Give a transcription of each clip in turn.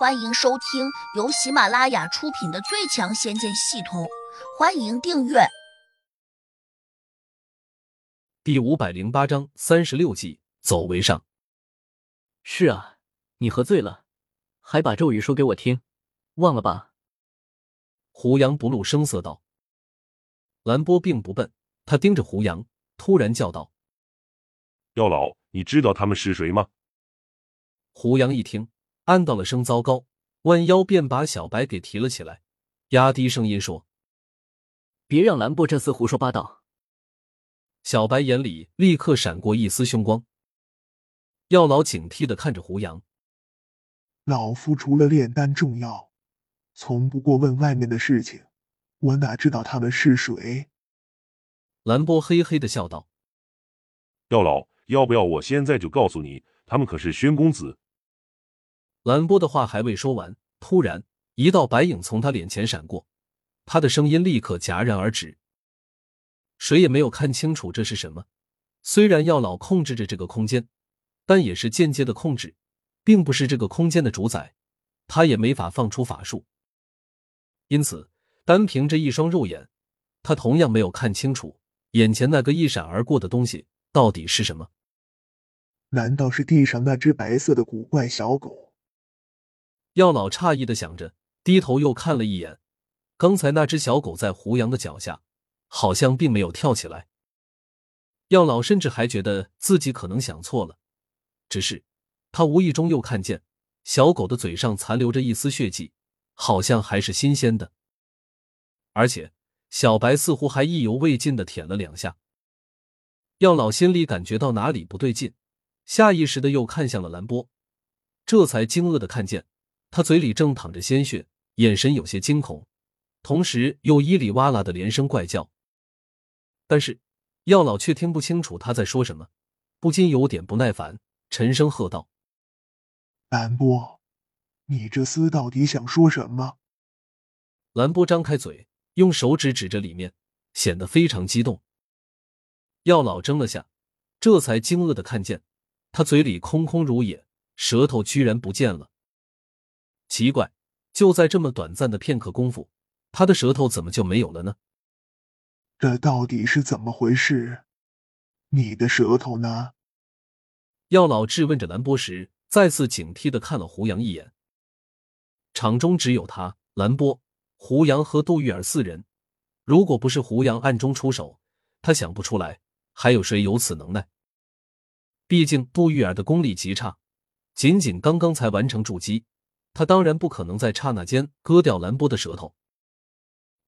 欢迎收听由喜马拉雅出品的《最强仙剑系统》，欢迎订阅。第五百零八章三十六计，走为上。是啊，你喝醉了，还把咒语说给我听，忘了吧？胡杨不露声色道。兰波并不笨，他盯着胡杨，突然叫道：“药老，你知道他们是谁吗？”胡杨一听。暗道了声糟糕，弯腰便把小白给提了起来，压低声音说：“别让兰波这厮胡说八道。”小白眼里立刻闪过一丝凶光。药老警惕的看着胡杨：“老夫除了炼丹重要，从不过问外面的事情，我哪知道他们是谁？”兰波嘿嘿的笑道：“药老，要不要我现在就告诉你，他们可是宣公子？”兰波的话还未说完，突然一道白影从他脸前闪过，他的声音立刻戛然而止。谁也没有看清楚这是什么。虽然药老控制着这个空间，但也是间接的控制，并不是这个空间的主宰，他也没法放出法术。因此，单凭着一双肉眼，他同样没有看清楚眼前那个一闪而过的东西到底是什么。难道是地上那只白色的古怪小狗？药老诧异的想着，低头又看了一眼，刚才那只小狗在胡杨的脚下，好像并没有跳起来。药老甚至还觉得自己可能想错了，只是他无意中又看见小狗的嘴上残留着一丝血迹，好像还是新鲜的，而且小白似乎还意犹未尽的舔了两下。药老心里感觉到哪里不对劲，下意识的又看向了兰波，这才惊愕的看见。他嘴里正淌着鲜血，眼神有些惊恐，同时又伊里哇啦的连声怪叫。但是药老却听不清楚他在说什么，不禁有点不耐烦，沉声喝道：“兰波，你这厮到底想说什么？”兰波张开嘴，用手指指着里面，显得非常激动。药老怔了下，这才惊愕的看见他嘴里空空如也，舌头居然不见了。奇怪，就在这么短暂的片刻功夫，他的舌头怎么就没有了呢？这到底是怎么回事？你的舌头呢？药老质问着兰波时，再次警惕的看了胡杨一眼。场中只有他、兰波、胡杨和杜玉儿四人，如果不是胡杨暗中出手，他想不出来还有谁有此能耐。毕竟杜玉儿的功力极差，仅仅刚刚才完成筑基。他当然不可能在刹那间割掉兰波的舌头。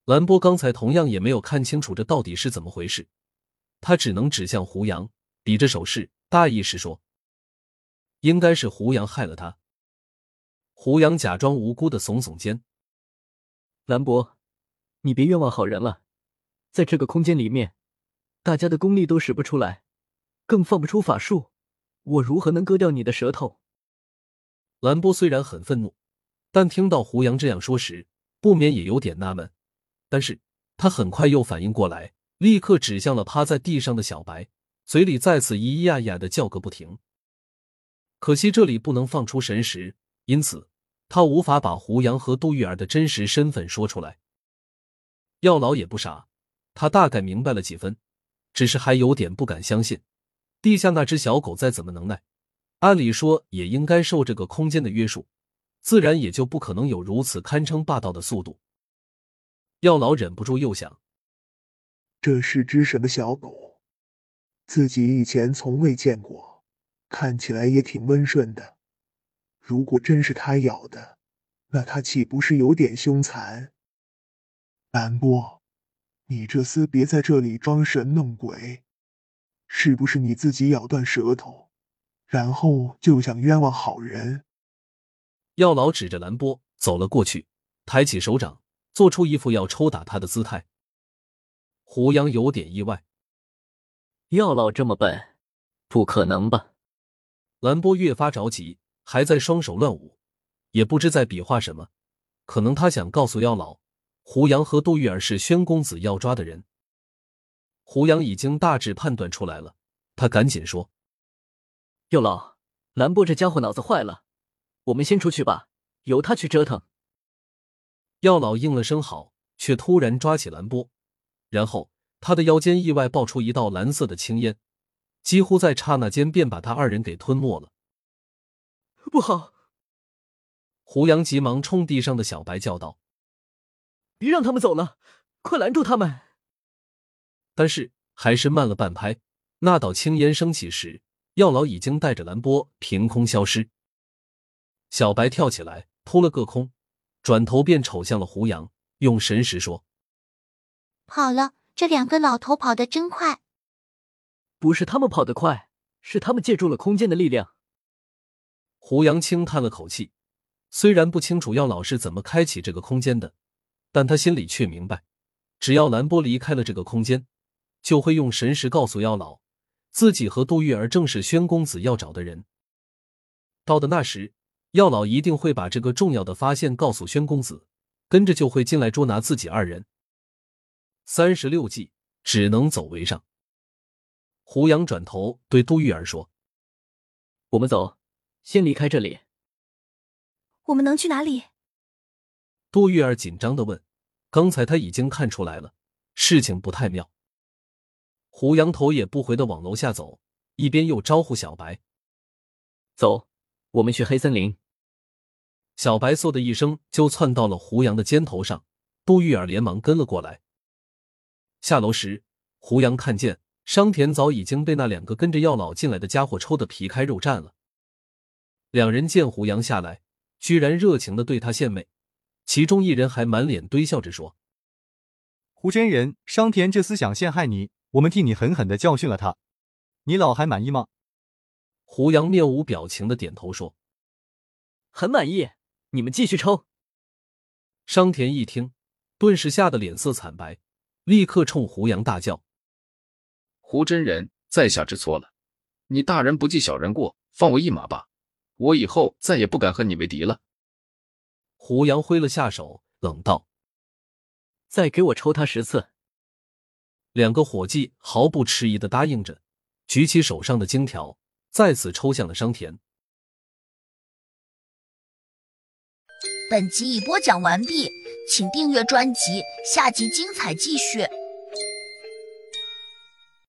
兰波刚才同样也没有看清楚这到底是怎么回事，他只能指向胡杨，比着手势，大意是说：“应该是胡杨害了他。”胡杨假装无辜的耸耸肩：“兰博，你别冤枉好人了，在这个空间里面，大家的功力都使不出来，更放不出法术，我如何能割掉你的舌头？”兰波虽然很愤怒，但听到胡杨这样说时，不免也有点纳闷。但是他很快又反应过来，立刻指向了趴在地上的小白，嘴里再次咿咿呀呀的叫个不停。可惜这里不能放出神识，因此他无法把胡杨和杜玉儿的真实身份说出来。药老也不傻，他大概明白了几分，只是还有点不敢相信，地下那只小狗再怎么能耐。按理说也应该受这个空间的约束，自然也就不可能有如此堪称霸道的速度。药老忍不住又想：这是只什么小狗？自己以前从未见过，看起来也挺温顺的。如果真是它咬的，那它岂不是有点凶残？兰波，你这厮别在这里装神弄鬼，是不是你自己咬断舌头？然后就想冤枉好人。药老指着兰波走了过去，抬起手掌，做出一副要抽打他的姿态。胡杨有点意外，药老这么笨，不可能吧？兰波越发着急，还在双手乱舞，也不知在比划什么。可能他想告诉药老，胡杨和杜玉儿是宣公子要抓的人。胡杨已经大致判断出来了，他赶紧说。药老，兰波这家伙脑子坏了，我们先出去吧，由他去折腾。药老应了声好，却突然抓起蓝波，然后他的腰间意外爆出一道蓝色的青烟，几乎在刹那间便把他二人给吞没了。不好！胡杨急忙冲地上的小白叫道：“别让他们走了，快拦住他们！”但是还是慢了半拍。那道青烟升起时，药老已经带着蓝波凭空消失。小白跳起来扑了个空，转头便瞅向了胡杨，用神识说：“跑了，这两个老头跑得真快。”不是他们跑得快，是他们借助了空间的力量。胡杨轻叹了口气，虽然不清楚药老是怎么开启这个空间的，但他心里却明白，只要蓝波离开了这个空间，就会用神识告诉药老。自己和杜玉儿正是宣公子要找的人。到的那时，药老一定会把这个重要的发现告诉宣公子，跟着就会进来捉拿自己二人。三十六计，只能走为上。胡杨转头对杜玉儿说：“我们走，先离开这里。”我们能去哪里？杜玉儿紧张的问。刚才他已经看出来了，事情不太妙。胡杨头也不回的往楼下走，一边又招呼小白：“走，我们去黑森林。”小白嗖的一声就窜到了胡杨的肩头上，杜玉儿连忙跟了过来。下楼时，胡杨看见商田早已经被那两个跟着药老进来的家伙抽得皮开肉绽了。两人见胡杨下来，居然热情的对他献媚，其中一人还满脸堆笑着说：“胡真人，商田这厮想陷害你。”我们替你狠狠的教训了他，你老还满意吗？胡杨面无表情的点头说：“很满意。”你们继续抽。商田一听，顿时吓得脸色惨白，立刻冲胡杨大叫：“胡真人，在下知错了，你大人不计小人过，放我一马吧，我以后再也不敢和你为敌了。”胡杨挥了下手，冷道：“再给我抽他十次。”两个伙计毫不迟疑的答应着，举起手上的金条，再次抽向了商田。本集已播讲完毕，请订阅专辑，下集精彩继续。